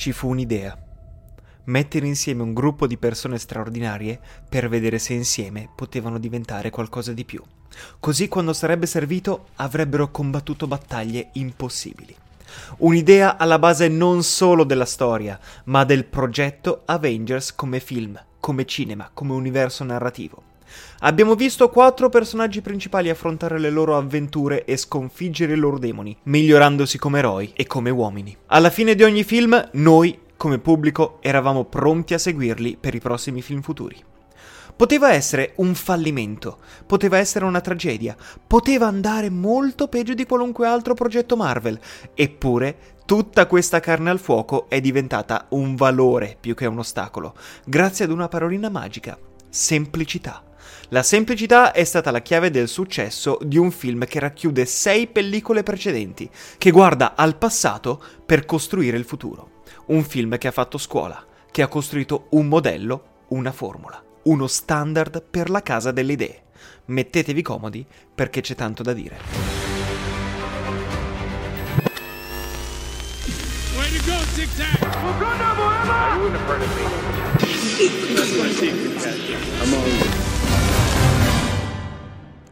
ci fu un'idea. Mettere insieme un gruppo di persone straordinarie per vedere se insieme potevano diventare qualcosa di più. Così quando sarebbe servito avrebbero combattuto battaglie impossibili. Un'idea alla base non solo della storia, ma del progetto Avengers come film, come cinema, come universo narrativo. Abbiamo visto quattro personaggi principali affrontare le loro avventure e sconfiggere i loro demoni, migliorandosi come eroi e come uomini. Alla fine di ogni film, noi, come pubblico, eravamo pronti a seguirli per i prossimi film futuri. Poteva essere un fallimento, poteva essere una tragedia, poteva andare molto peggio di qualunque altro progetto Marvel, eppure tutta questa carne al fuoco è diventata un valore più che un ostacolo, grazie ad una parolina magica, semplicità. La semplicità è stata la chiave del successo di un film che racchiude sei pellicole precedenti, che guarda al passato per costruire il futuro. Un film che ha fatto scuola, che ha costruito un modello, una formula, uno standard per la casa delle idee. Mettetevi comodi perché c'è tanto da dire. Way to go, Tic Tac! Are you in front of me? That's my secret, Captain.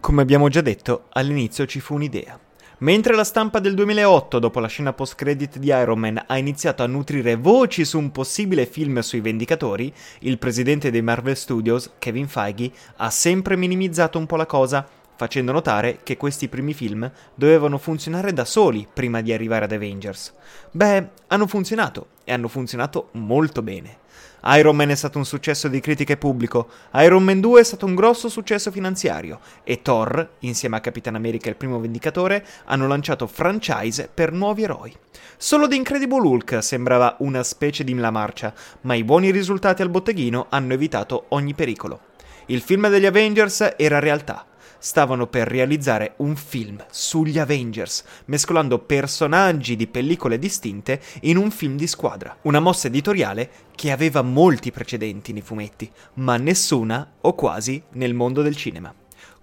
Come abbiamo già detto, all'inizio ci fu un'idea. Mentre la stampa del 2008, dopo la scena post-credit di Iron Man, ha iniziato a nutrire voci su un possibile film sui Vendicatori, il presidente dei Marvel Studios, Kevin Feige, ha sempre minimizzato un po' la cosa, facendo notare che questi primi film dovevano funzionare da soli prima di arrivare ad Avengers. Beh, hanno funzionato, e hanno funzionato molto bene. Iron Man è stato un successo di critica e pubblico, Iron Man 2 è stato un grosso successo finanziario e Thor, insieme a Capitan America e il primo Vendicatore, hanno lanciato franchise per nuovi eroi. Solo The Incredible Hulk sembrava una specie di la marcia, ma i buoni risultati al botteghino hanno evitato ogni pericolo. Il film degli Avengers era realtà stavano per realizzare un film sugli Avengers, mescolando personaggi di pellicole distinte in un film di squadra. Una mossa editoriale che aveva molti precedenti nei fumetti, ma nessuna, o quasi, nel mondo del cinema.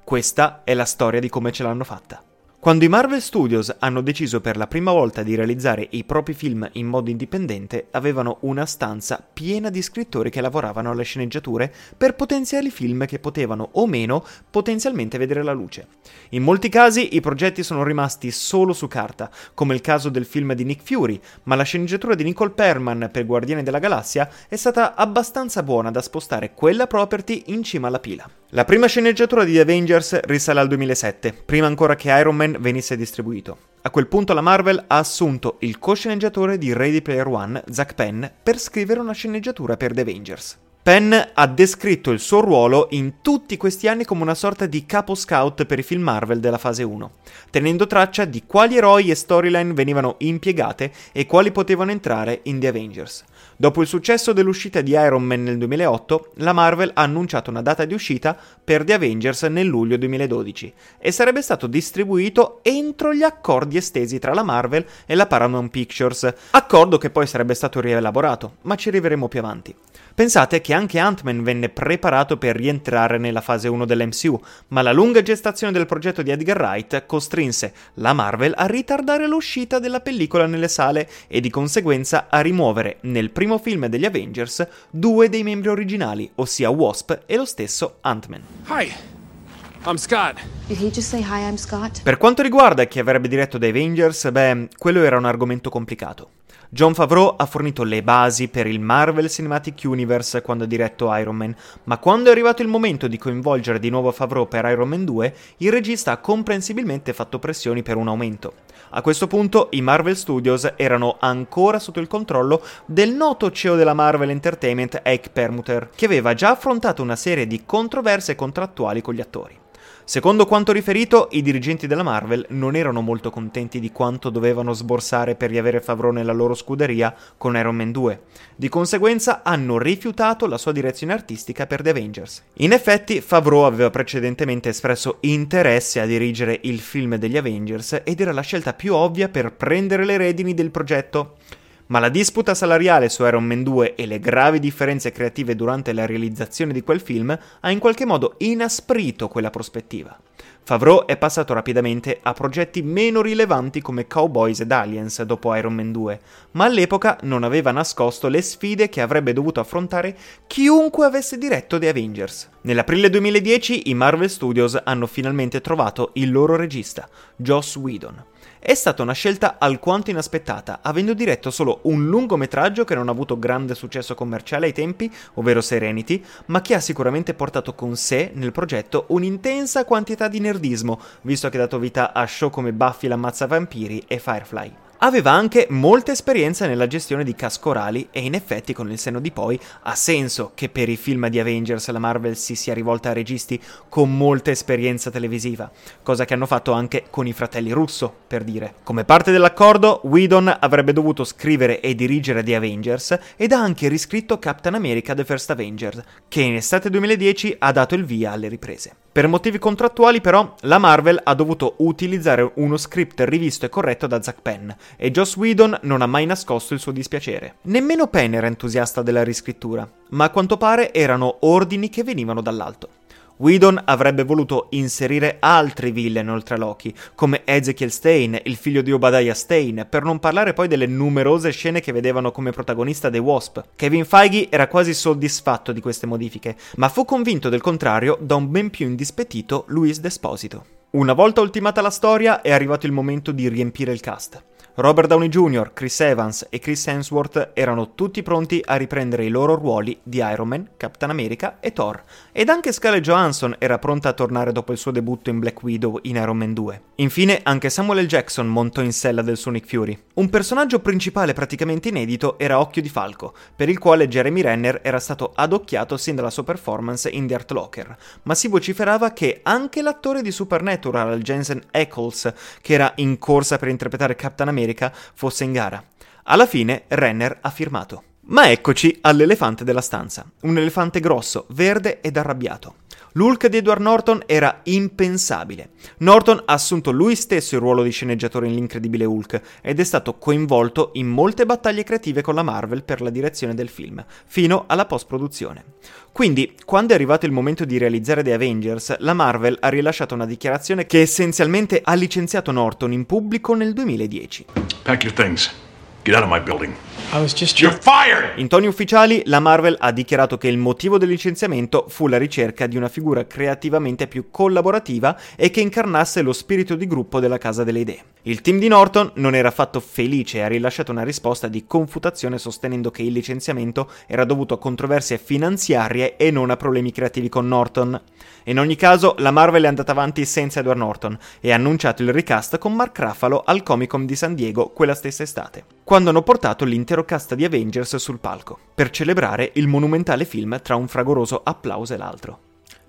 Questa è la storia di come ce l'hanno fatta. Quando i Marvel Studios hanno deciso per la prima volta di realizzare i propri film in modo indipendente, avevano una stanza piena di scrittori che lavoravano alle sceneggiature per potenziali film che potevano o meno potenzialmente vedere la luce. In molti casi i progetti sono rimasti solo su carta, come il caso del film di Nick Fury, ma la sceneggiatura di Nicole Perman per Guardiani della Galassia è stata abbastanza buona da spostare quella property in cima alla pila. La prima sceneggiatura di The Avengers risale al 2007, prima ancora che Iron Man venisse distribuito. A quel punto la Marvel ha assunto il co-sceneggiatore di Ready Player One, Zack Penn, per scrivere una sceneggiatura per The Avengers. Penn ha descritto il suo ruolo in tutti questi anni come una sorta di capo scout per i film Marvel della fase 1, tenendo traccia di quali eroi e storyline venivano impiegate e quali potevano entrare in The Avengers. Dopo il successo dell'uscita di Iron Man nel 2008, la Marvel ha annunciato una data di uscita per The Avengers nel luglio 2012 e sarebbe stato distribuito entro gli accordi estesi tra la Marvel e la Paramount Pictures, accordo che poi sarebbe stato rielaborato, ma ci arriveremo più avanti. Pensate che anche Ant-Man venne preparato per rientrare nella fase 1 dell'MCU, ma la lunga gestazione del progetto di Edgar Wright costrinse la Marvel a ritardare l'uscita della pellicola nelle sale e di conseguenza a rimuovere nel primo film degli Avengers due dei membri originali, ossia Wasp e lo stesso Ant-Man. Hi, I'm Scott. Did he just say hi, I'm Scott? Per quanto riguarda chi avrebbe diretto The Avengers, beh, quello era un argomento complicato. John Favreau ha fornito le basi per il Marvel Cinematic Universe quando ha diretto Iron Man, ma quando è arrivato il momento di coinvolgere di nuovo Favreau per Iron Man 2, il regista ha comprensibilmente fatto pressioni per un aumento. A questo punto i Marvel Studios erano ancora sotto il controllo del noto CEO della Marvel Entertainment Ike Permuter, che aveva già affrontato una serie di controversie contrattuali con gli attori. Secondo quanto riferito, i dirigenti della Marvel non erano molto contenti di quanto dovevano sborsare per riavere Favreau nella loro scuderia con Iron Man 2. Di conseguenza hanno rifiutato la sua direzione artistica per The Avengers. In effetti, Favreau aveva precedentemente espresso interesse a dirigere il film degli Avengers ed era la scelta più ovvia per prendere le redini del progetto. Ma la disputa salariale su Iron Man 2 e le gravi differenze creative durante la realizzazione di quel film ha in qualche modo inasprito quella prospettiva. Favreau è passato rapidamente a progetti meno rilevanti come Cowboys ed Aliens dopo Iron Man 2, ma all'epoca non aveva nascosto le sfide che avrebbe dovuto affrontare chiunque avesse diretto The Avengers. Nell'aprile 2010 i Marvel Studios hanno finalmente trovato il loro regista, Joss Whedon. È stata una scelta alquanto inaspettata, avendo diretto solo un lungometraggio che non ha avuto grande successo commerciale ai tempi, ovvero Serenity, ma che ha sicuramente portato con sé nel progetto un'intensa quantità di nerdismo, visto che ha dato vita a show come Buffy l'ammazza vampiri e Firefly. Aveva anche molta esperienza nella gestione di cast corali e in effetti con il senno di poi ha senso che per i film di Avengers la Marvel si sia rivolta a registi con molta esperienza televisiva, cosa che hanno fatto anche con i fratelli Russo, per dire. Come parte dell'accordo, Whedon avrebbe dovuto scrivere e dirigere The Avengers ed ha anche riscritto Captain America The First Avengers, che in estate 2010 ha dato il via alle riprese. Per motivi contrattuali però, la Marvel ha dovuto utilizzare uno script rivisto e corretto da Zack Penn, e Joss Whedon non ha mai nascosto il suo dispiacere. Nemmeno Penn era entusiasta della riscrittura, ma a quanto pare erano ordini che venivano dall'alto. Whedon avrebbe voluto inserire altri villain oltre a Loki, come Ezekiel Stein, il figlio di Obadiah Stein, per non parlare poi delle numerose scene che vedevano come protagonista The Wasp. Kevin Feige era quasi soddisfatto di queste modifiche, ma fu convinto del contrario da un ben più indispettito Luis Desposito. Una volta ultimata la storia è arrivato il momento di riempire il cast. Robert Downey Jr., Chris Evans e Chris Hemsworth erano tutti pronti a riprendere i loro ruoli di Iron Man, Captain America e Thor, ed anche Scarlett Johansson era pronta a tornare dopo il suo debutto in Black Widow in Iron Man 2. Infine anche Samuel L. Jackson montò in sella del suo Nick Fury. Un personaggio principale praticamente inedito era Occhio di Falco, per il quale Jeremy Renner era stato adocchiato sin dalla sua performance in The Art Locker, ma si vociferava che anche l'attore di Supernatural, Jensen Ackles, che era in corsa per interpretare Captain America, America fosse in gara. Alla fine Renner ha firmato. Ma eccoci all'elefante della stanza, un elefante grosso, verde ed arrabbiato. L'Hulk di Edward Norton era impensabile. Norton ha assunto lui stesso il ruolo di sceneggiatore in L'incredibile Hulk ed è stato coinvolto in molte battaglie creative con la Marvel per la direzione del film, fino alla post-produzione. Quindi, quando è arrivato il momento di realizzare The Avengers, la Marvel ha rilasciato una dichiarazione che essenzialmente ha licenziato Norton in pubblico nel 2010. Pack your things. Get out of my building. I was just You're fired! In toni ufficiali, la Marvel ha dichiarato che il motivo del licenziamento fu la ricerca di una figura creativamente più collaborativa e che incarnasse lo spirito di gruppo della Casa delle Idee. Il team di Norton non era affatto felice e ha rilasciato una risposta di confutazione sostenendo che il licenziamento era dovuto a controversie finanziarie e non a problemi creativi con Norton. In ogni caso, la Marvel è andata avanti senza Edward Norton e ha annunciato il recast con Mark Ruffalo al Comic Con di San Diego quella stessa estate, quando hanno portato l'intero cast di Avengers sul palco, per celebrare il monumentale film tra un fragoroso applauso e l'altro.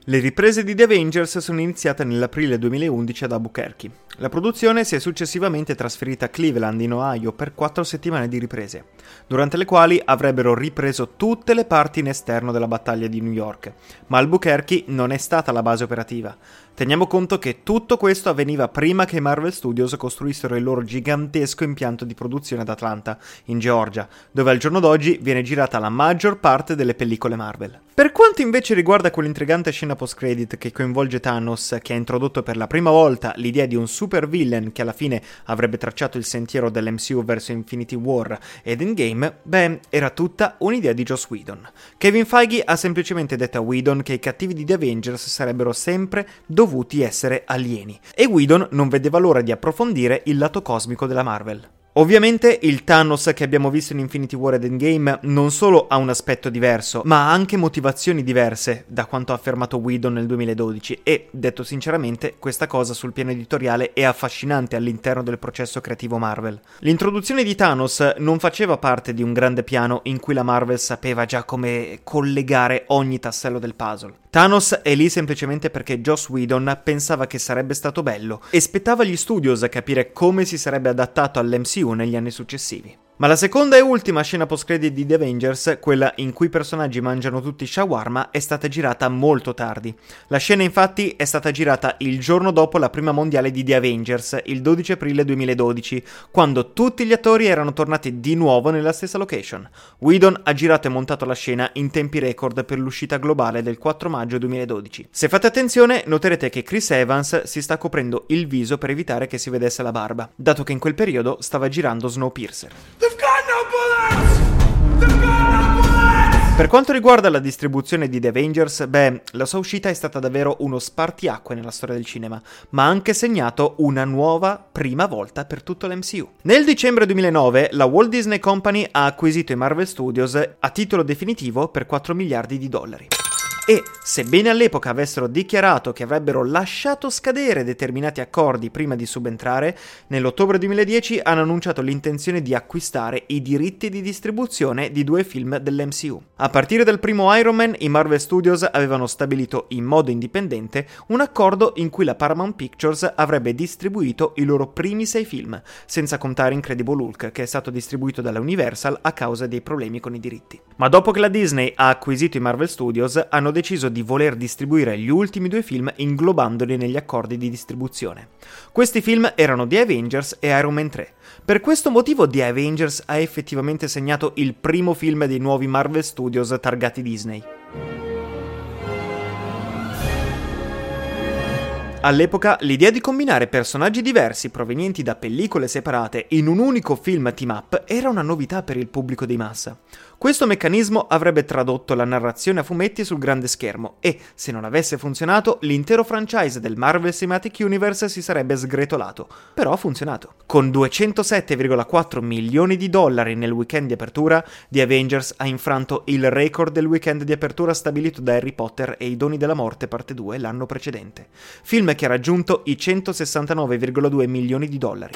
Le riprese di The Avengers sono iniziate nell'aprile 2011 ad Albuquerque. La produzione si è successivamente trasferita a Cleveland, in Ohio, per quattro settimane di riprese, durante le quali avrebbero ripreso tutte le parti in esterno della battaglia di New York. Ma Albuquerque non è stata la base operativa. Teniamo conto che tutto questo avveniva prima che Marvel Studios costruissero il loro gigantesco impianto di produzione ad Atlanta, in Georgia, dove al giorno d'oggi viene girata la maggior parte delle pellicole Marvel. Per quanto invece riguarda quell'intrigante scena post-credit che coinvolge Thanos, che ha introdotto per la prima volta l'idea di un super villain che alla fine avrebbe tracciato il sentiero dell'MCU verso Infinity War ed Endgame, beh, era tutta un'idea di Joss Whedon. Kevin Feige ha semplicemente detto a Whedon che i cattivi di The Avengers sarebbero sempre dovuti essere alieni, e Whedon non vedeva l'ora di approfondire il lato cosmico della Marvel. Ovviamente il Thanos che abbiamo visto in Infinity War ed Endgame non solo ha un aspetto diverso, ma ha anche motivazioni diverse da quanto ha affermato Whedon nel 2012 e, detto sinceramente, questa cosa sul piano editoriale è affascinante all'interno del processo creativo Marvel. L'introduzione di Thanos non faceva parte di un grande piano in cui la Marvel sapeva già come collegare ogni tassello del puzzle. Thanos è lì semplicemente perché Joss Whedon pensava che sarebbe stato bello e spettava gli studios a capire come si sarebbe adattato all'MCU negli anni successivi. Ma la seconda e ultima scena post-credit di The Avengers, quella in cui i personaggi mangiano tutti shawarma, è stata girata molto tardi. La scena infatti è stata girata il giorno dopo la prima mondiale di The Avengers, il 12 aprile 2012, quando tutti gli attori erano tornati di nuovo nella stessa location. Whedon ha girato e montato la scena in tempi record per l'uscita globale del 4 maggio 2012. Se fate attenzione, noterete che Chris Evans si sta coprendo il viso per evitare che si vedesse la barba, dato che in quel periodo stava girando Snowpiercer. Per quanto riguarda la distribuzione di The Avengers, beh, la sua uscita è stata davvero uno spartiacque nella storia del cinema, ma ha anche segnato una nuova prima volta per tutto l'MCU. Nel dicembre 2009 la Walt Disney Company ha acquisito i Marvel Studios a titolo definitivo per 4 miliardi di dollari e, sebbene all'epoca avessero dichiarato che avrebbero lasciato scadere determinati accordi prima di subentrare, nell'ottobre 2010 hanno annunciato l'intenzione di acquistare i diritti di distribuzione di due film dell'MCU. A partire dal primo Iron Man, i Marvel Studios avevano stabilito in modo indipendente un accordo in cui la Paramount Pictures avrebbe distribuito i loro primi sei film, senza contare Incredible Hulk, che è stato distribuito dalla Universal a causa dei problemi con i diritti. Ma dopo che la Disney ha acquisito i Marvel Studios, hanno deciso di voler distribuire gli ultimi due film inglobandoli negli accordi di distribuzione. Questi film erano The Avengers e Iron Man 3. Per questo motivo The Avengers ha effettivamente segnato il primo film dei nuovi Marvel Studios targati Disney. All'epoca l'idea di combinare personaggi diversi provenienti da pellicole separate in un unico film team up era una novità per il pubblico di massa. Questo meccanismo avrebbe tradotto la narrazione a fumetti sul grande schermo e, se non avesse funzionato, l'intero franchise del Marvel Cinematic Universe si sarebbe sgretolato. Però ha funzionato. Con 207,4 milioni di dollari nel weekend di apertura, The Avengers ha infranto il record del weekend di apertura stabilito da Harry Potter e i Doni della Morte parte 2 l'anno precedente. Film che ha raggiunto i 169,2 milioni di dollari.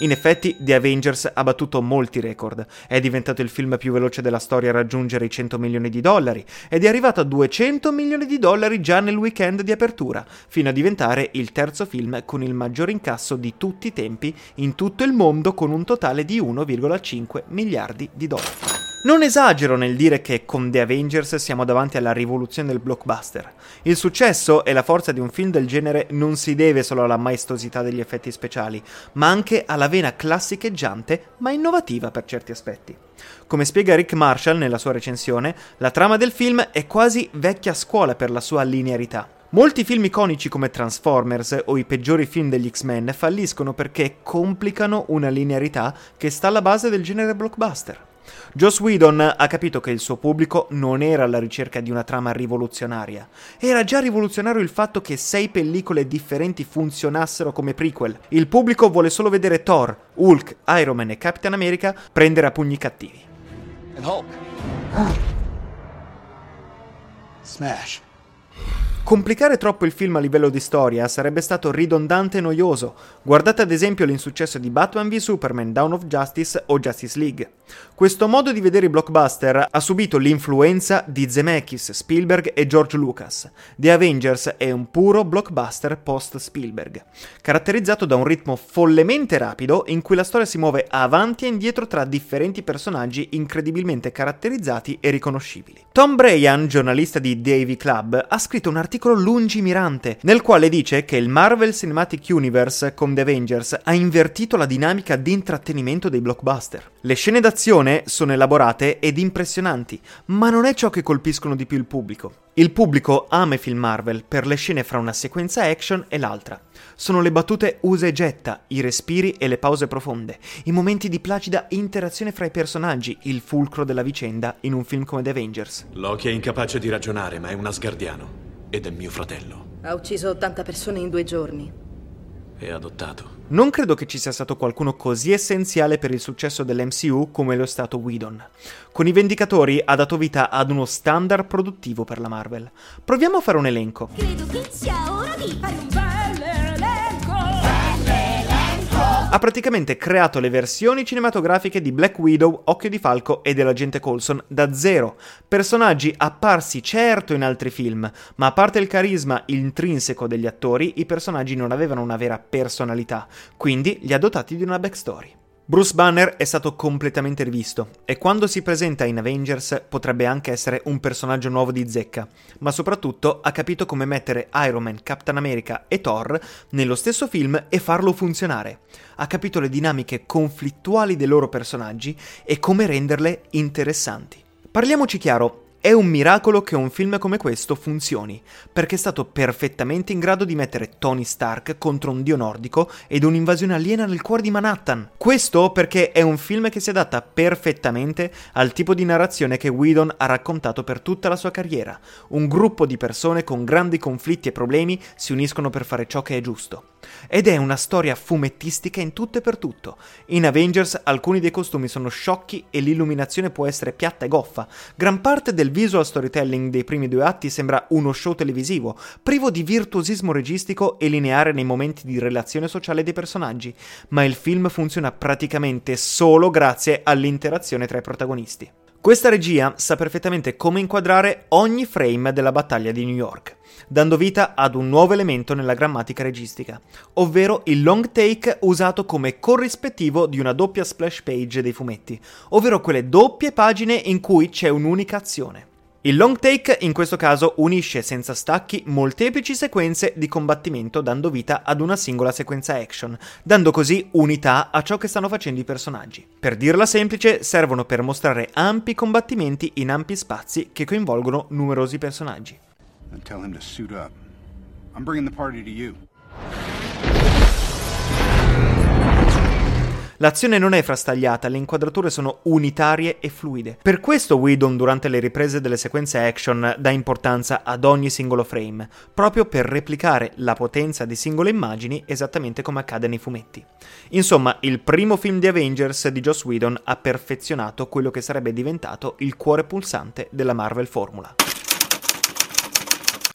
In effetti, The Avengers ha battuto molti record. È diventato il film più veloce della storia a raggiungere i 100 milioni di dollari ed è arrivato a 200 milioni di dollari già nel weekend di apertura, fino a diventare il terzo film con il maggior incasso di tutti i tempi in tutto il mondo con un totale di 1,5 miliardi di dollari. Non esagero nel dire che con The Avengers siamo davanti alla rivoluzione del blockbuster. Il successo e la forza di un film del genere non si deve solo alla maestosità degli effetti speciali, ma anche alla vena classicheggiante ma innovativa per certi aspetti. Come spiega Rick Marshall nella sua recensione, la trama del film è quasi vecchia scuola per la sua linearità. Molti film iconici come Transformers o i peggiori film degli X-Men falliscono perché complicano una linearità che sta alla base del genere blockbuster. Joss Whedon ha capito che il suo pubblico non era alla ricerca di una trama rivoluzionaria. Era già rivoluzionario il fatto che sei pellicole differenti funzionassero come prequel. Il pubblico vuole solo vedere Thor, Hulk, Iron Man e Capitan America prendere a pugni cattivi. And Hulk. Smash. Complicare troppo il film a livello di storia sarebbe stato ridondante e noioso. Guardate ad esempio l'insuccesso di Batman v Superman, Dawn of Justice o Justice League. Questo modo di vedere i blockbuster ha subito l'influenza di Zemeckis, Spielberg e George Lucas. The Avengers è un puro blockbuster post-Spielberg, caratterizzato da un ritmo follemente rapido in cui la storia si muove avanti e indietro tra differenti personaggi incredibilmente caratterizzati e riconoscibili. Tom Brayan, giornalista di Davy Club, ha scritto un articolo articolo lungimirante, nel quale dice che il Marvel Cinematic Universe con The Avengers ha invertito la dinamica di intrattenimento dei blockbuster. Le scene d'azione sono elaborate ed impressionanti, ma non è ciò che colpiscono di più il pubblico. Il pubblico ama i film Marvel per le scene fra una sequenza action e l'altra. Sono le battute usa e getta, i respiri e le pause profonde, i momenti di placida interazione fra i personaggi, il fulcro della vicenda in un film come The Avengers. Loki è incapace di ragionare, ma è un asgardiano. Ed è mio fratello. Ha ucciso 80 persone in due giorni. È adottato. Non credo che ci sia stato qualcuno così essenziale per il successo dell'MCU come lo è stato Whedon. Con i Vendicatori ha dato vita ad uno standard produttivo per la Marvel. Proviamo a fare un elenco. Credo che sia ora di fare un bel ha praticamente creato le versioni cinematografiche di Black Widow, Occhio di Falco e dell'agente Coulson da zero. Personaggi apparsi certo in altri film, ma a parte il carisma intrinseco degli attori, i personaggi non avevano una vera personalità, quindi li ha dotati di una backstory. Bruce Banner è stato completamente rivisto e quando si presenta in Avengers potrebbe anche essere un personaggio nuovo di zecca, ma soprattutto ha capito come mettere Iron Man, Captain America e Thor nello stesso film e farlo funzionare. Ha capito le dinamiche conflittuali dei loro personaggi e come renderle interessanti. Parliamoci chiaro, è un miracolo che un film come questo funzioni, perché è stato perfettamente in grado di mettere Tony Stark contro un dio nordico ed un'invasione aliena nel cuore di Manhattan. Questo perché è un film che si adatta perfettamente al tipo di narrazione che Whedon ha raccontato per tutta la sua carriera. Un gruppo di persone con grandi conflitti e problemi si uniscono per fare ciò che è giusto. Ed è una storia fumettistica in tutto e per tutto. In Avengers alcuni dei costumi sono sciocchi e l'illuminazione può essere piatta e goffa. Gran parte del visual storytelling dei primi due atti sembra uno show televisivo, privo di virtuosismo registico e lineare nei momenti di relazione sociale dei personaggi, ma il film funziona praticamente solo grazie all'interazione tra i protagonisti. Questa regia sa perfettamente come inquadrare ogni frame della battaglia di New York, dando vita ad un nuovo elemento nella grammatica registica, ovvero il long take usato come corrispettivo di una doppia splash page dei fumetti, ovvero quelle doppie pagine in cui c'è un'unica azione. Il long take in questo caso unisce senza stacchi molteplici sequenze di combattimento dando vita ad una singola sequenza action, dando così unità a ciò che stanno facendo i personaggi. Per dirla semplice, servono per mostrare ampi combattimenti in ampi spazi che coinvolgono numerosi personaggi. And tell him to suit up. I'm bringing the party to you. L'azione non è frastagliata, le inquadrature sono unitarie e fluide. Per questo Whedon durante le riprese delle sequenze action dà importanza ad ogni singolo frame, proprio per replicare la potenza di singole immagini esattamente come accade nei fumetti. Insomma, il primo film di Avengers di Joss Whedon ha perfezionato quello che sarebbe diventato il cuore pulsante della Marvel Formula.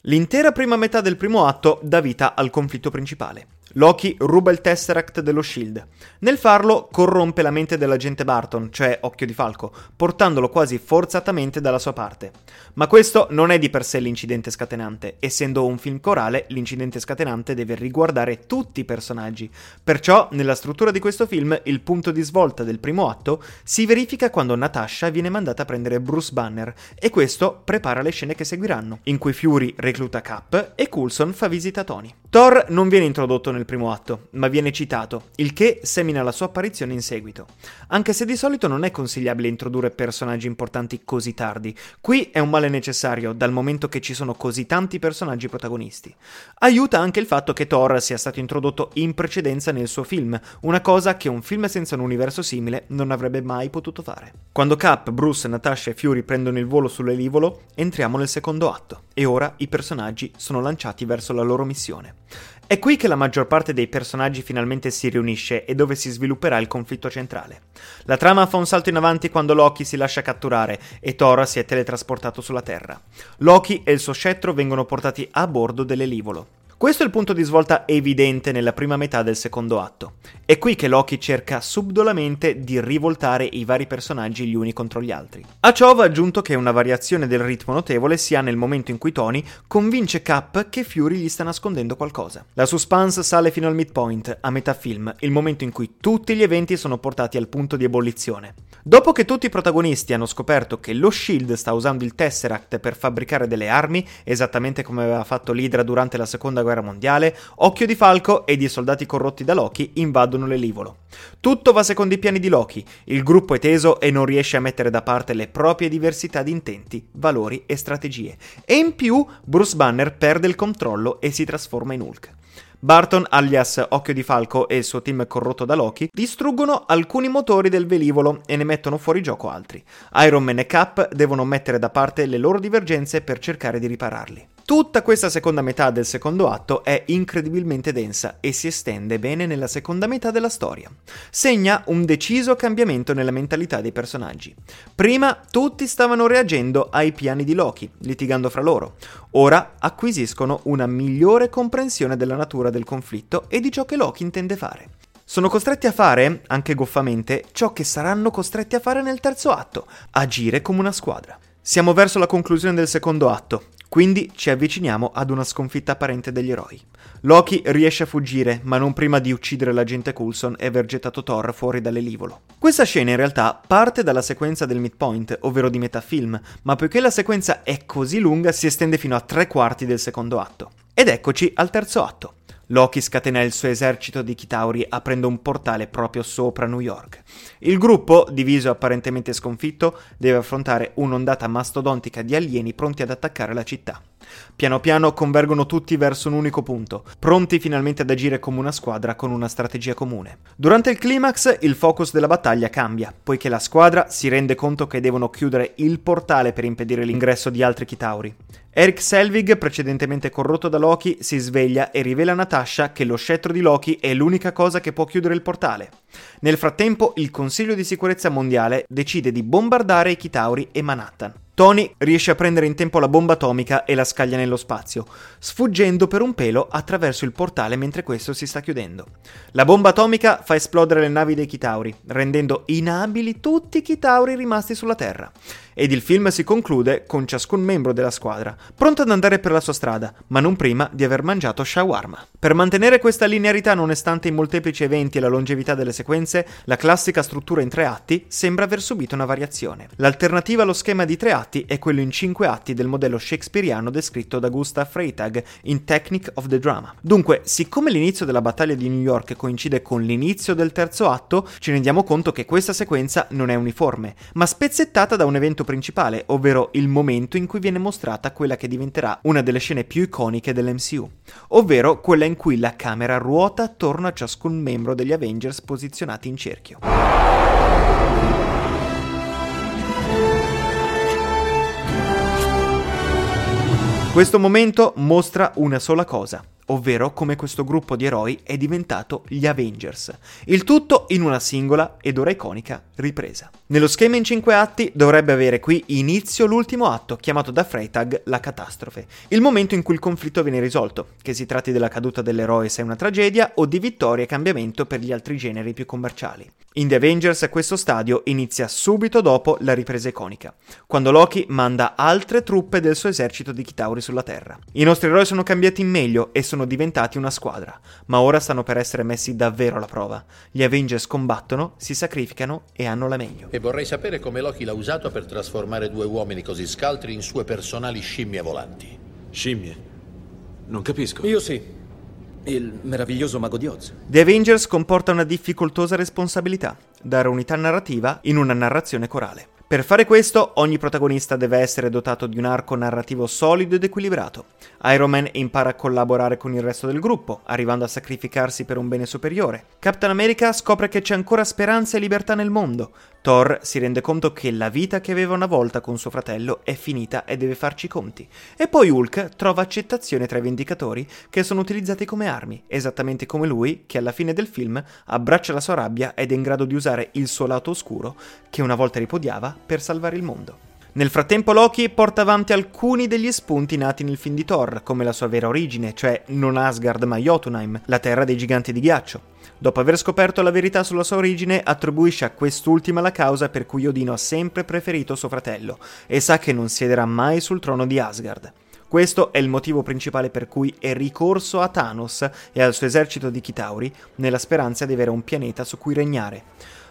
L'intera prima metà del primo atto dà vita al conflitto principale. Loki ruba il Tesseract dello Shield. Nel farlo corrompe la mente dell'agente Barton, cioè Occhio di Falco, portandolo quasi forzatamente dalla sua parte. Ma questo non è di per sé l'incidente scatenante. Essendo un film corale, l'incidente scatenante deve riguardare tutti i personaggi. Perciò, nella struttura di questo film, il punto di svolta del primo atto si verifica quando Natasha viene mandata a prendere Bruce Banner e questo prepara le scene che seguiranno, in cui Fury recluta Cap e Coulson fa visita a Tony. Thor non viene introdotto nel primo atto, ma viene citato, il che semina la sua apparizione in seguito. Anche se di solito non è consigliabile introdurre personaggi importanti così tardi, qui è un male necessario dal momento che ci sono così tanti personaggi protagonisti. Aiuta anche il fatto che Thor sia stato introdotto in precedenza nel suo film, una cosa che un film senza un universo simile non avrebbe mai potuto fare. Quando Cap, Bruce, Natasha e Fury prendono il volo sull'elivolo, entriamo nel secondo atto e ora i personaggi sono lanciati verso la loro missione. È qui che la maggior parte dei personaggi finalmente si riunisce e dove si svilupperà il conflitto centrale. La trama fa un salto in avanti quando Loki si lascia catturare e Thor si è teletrasportato sulla Terra. Loki e il suo scettro vengono portati a bordo dell'elivolo. Questo è il punto di svolta evidente nella prima metà del secondo atto. È qui che Loki cerca subdolamente di rivoltare i vari personaggi gli uni contro gli altri. A ciò va aggiunto che una variazione del ritmo notevole si ha nel momento in cui Tony convince Cap che Fury gli sta nascondendo qualcosa. La suspense sale fino al midpoint, a metà film, il momento in cui tutti gli eventi sono portati al punto di ebollizione. Dopo che tutti i protagonisti hanno scoperto che lo Shield sta usando il Tesseract per fabbricare delle armi, esattamente come aveva fatto l'Hydra durante la seconda guerra mondiale, Occhio di Falco ed i soldati corrotti da Loki invadono l'elivolo. Tutto va secondo i piani di Loki, il gruppo è teso e non riesce a mettere da parte le proprie diversità di intenti, valori e strategie. E in più Bruce Banner perde il controllo e si trasforma in Hulk. Barton, alias Occhio di Falco, e il suo team corrotto da Loki distruggono alcuni motori del velivolo e ne mettono fuori gioco altri. Iron Man e Cap devono mettere da parte le loro divergenze per cercare di ripararli. Tutta questa seconda metà del secondo atto è incredibilmente densa e si estende bene nella seconda metà della storia. Segna un deciso cambiamento nella mentalità dei personaggi. Prima tutti stavano reagendo ai piani di Loki, litigando fra loro. Ora acquisiscono una migliore comprensione della natura del conflitto e di ciò che Loki intende fare. Sono costretti a fare, anche goffamente, ciò che saranno costretti a fare nel terzo atto, agire come una squadra. Siamo verso la conclusione del secondo atto, quindi ci avviciniamo ad una sconfitta apparente degli eroi. Loki riesce a fuggire, ma non prima di uccidere l'agente Coulson e aver gettato Thor fuori dall'elivolo. Questa scena in realtà parte dalla sequenza del midpoint, ovvero di metà film, ma poiché la sequenza è così lunga si estende fino a tre quarti del secondo atto. Ed eccoci al terzo atto. Loki scatena il suo esercito di Chitauri aprendo un portale proprio sopra New York. Il gruppo, diviso e apparentemente sconfitto, deve affrontare un'ondata mastodontica di alieni pronti ad attaccare la città. Piano piano convergono tutti verso un unico punto, pronti finalmente ad agire come una squadra con una strategia comune. Durante il climax il focus della battaglia cambia, poiché la squadra si rende conto che devono chiudere il portale per impedire l'ingresso di altri Chitauri. Eric Selvig, precedentemente corrotto da Loki, si sveglia e rivela a Natasha che lo scettro di Loki è l'unica cosa che può chiudere il portale. Nel frattempo, il Consiglio di sicurezza mondiale decide di bombardare i Chitauri e Manhattan. Tony riesce a prendere in tempo la bomba atomica e la scaglia nello spazio, sfuggendo per un pelo attraverso il portale mentre questo si sta chiudendo. La bomba atomica fa esplodere le navi dei Chitauri, rendendo inabili tutti i Chitauri rimasti sulla Terra ed il film si conclude con ciascun membro della squadra, pronto ad andare per la sua strada, ma non prima di aver mangiato shawarma. Per mantenere questa linearità nonostante i molteplici eventi e la longevità delle sequenze, la classica struttura in tre atti sembra aver subito una variazione. L'alternativa allo schema di tre atti è quello in cinque atti del modello shakespeariano descritto da Gustav Freytag in Technique of the Drama. Dunque, siccome l'inizio della battaglia di New York coincide con l'inizio del terzo atto, ci rendiamo conto che questa sequenza non è uniforme, ma spezzettata da un evento principale, ovvero il momento in cui viene mostrata quella che diventerà una delle scene più iconiche dell'MCU, ovvero quella in cui la camera ruota attorno a ciascun membro degli Avengers posizionati in cerchio. Questo momento mostra una sola cosa, ovvero come questo gruppo di eroi è diventato gli Avengers. Il tutto in una singola ed ora iconica ripresa. Nello schema in cinque atti dovrebbe avere qui inizio l'ultimo atto, chiamato da Freytag la catastrofe, il momento in cui il conflitto viene risolto, che si tratti della caduta dell'eroe se è una tragedia o di vittoria e cambiamento per gli altri generi più commerciali. In The Avengers questo stadio inizia subito dopo la ripresa iconica, quando Loki manda altre truppe del suo esercito di Chitauri sulla Terra. I nostri eroi sono cambiati in meglio e sono diventati una squadra, ma ora stanno per essere messi davvero alla prova. Gli Avengers combattono, si sacrificano e hanno la meglio. E vorrei sapere come Loki l'ha usato per trasformare due uomini così scaltri in sue personali scimmie volanti. Scimmie? Non capisco. Io sì. Il meraviglioso mago di Oz. The Avengers comporta una difficoltosa responsabilità, dare unità narrativa in una narrazione corale. Per fare questo, ogni protagonista deve essere dotato di un arco narrativo solido ed equilibrato. Iron Man impara a collaborare con il resto del gruppo, arrivando a sacrificarsi per un bene superiore. Captain America scopre che c'è ancora speranza e libertà nel mondo. Thor si rende conto che la vita che aveva una volta con suo fratello è finita e deve farci i conti. E poi Hulk trova accettazione tra i Vendicatori che sono utilizzati come armi, esattamente come lui che alla fine del film abbraccia la sua rabbia ed è in grado di usare il suo lato oscuro, che una volta ripodiava, per salvare il mondo. Nel frattempo Loki porta avanti alcuni degli spunti nati nel film di Thor, come la sua vera origine, cioè non Asgard ma Jotunheim, la terra dei giganti di ghiaccio. Dopo aver scoperto la verità sulla sua origine, attribuisce a quest'ultima la causa per cui Odino ha sempre preferito suo fratello e sa che non siederà mai sul trono di Asgard. Questo è il motivo principale per cui è ricorso a Thanos e al suo esercito di Chitauri nella speranza di avere un pianeta su cui regnare.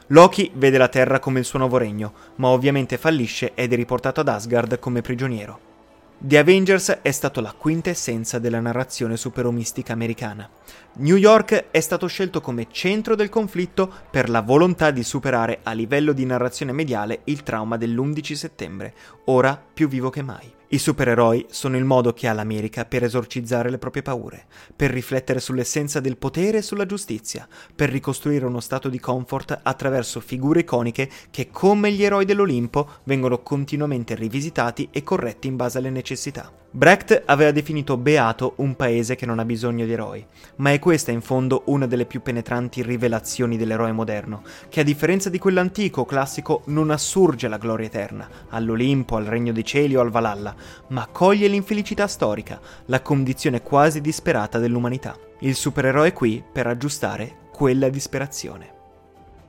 Loki vede la Terra come il suo nuovo regno, ma ovviamente fallisce ed è riportato ad Asgard come prigioniero. The Avengers è stato la quintessenza della narrazione superomistica americana. New York è stato scelto come centro del conflitto per la volontà di superare a livello di narrazione mediale il trauma dell'11 settembre, ora più vivo che mai. I supereroi sono il modo che ha l'America per esorcizzare le proprie paure, per riflettere sull'essenza del potere e sulla giustizia, per ricostruire uno stato di comfort attraverso figure iconiche che, come gli eroi dell'Olimpo, vengono continuamente rivisitati e corretti in base alle necessità. Brecht aveva definito beato un paese che non ha bisogno di eroi, ma è questa in fondo una delle più penetranti rivelazioni dell'eroe moderno, che a differenza di quell'antico classico non assurge alla gloria eterna, all'Olimpo, al regno dei cieli o al Valhalla, ma coglie l'infelicità storica, la condizione quasi disperata dell'umanità. Il supereroe è qui per aggiustare quella disperazione.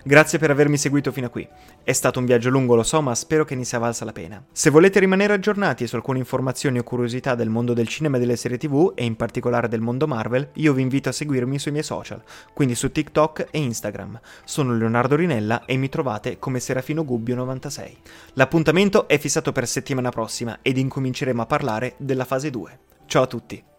Grazie per avermi seguito fino a qui. È stato un viaggio lungo, lo so, ma spero che ne sia valsa la pena. Se volete rimanere aggiornati su alcune informazioni o curiosità del mondo del cinema e delle serie TV, e in particolare del mondo Marvel, io vi invito a seguirmi sui miei social, quindi su TikTok e Instagram. Sono Leonardo Rinella e mi trovate come Serafino Gubbio 96. L'appuntamento è fissato per settimana prossima ed incominceremo a parlare della fase 2. Ciao a tutti!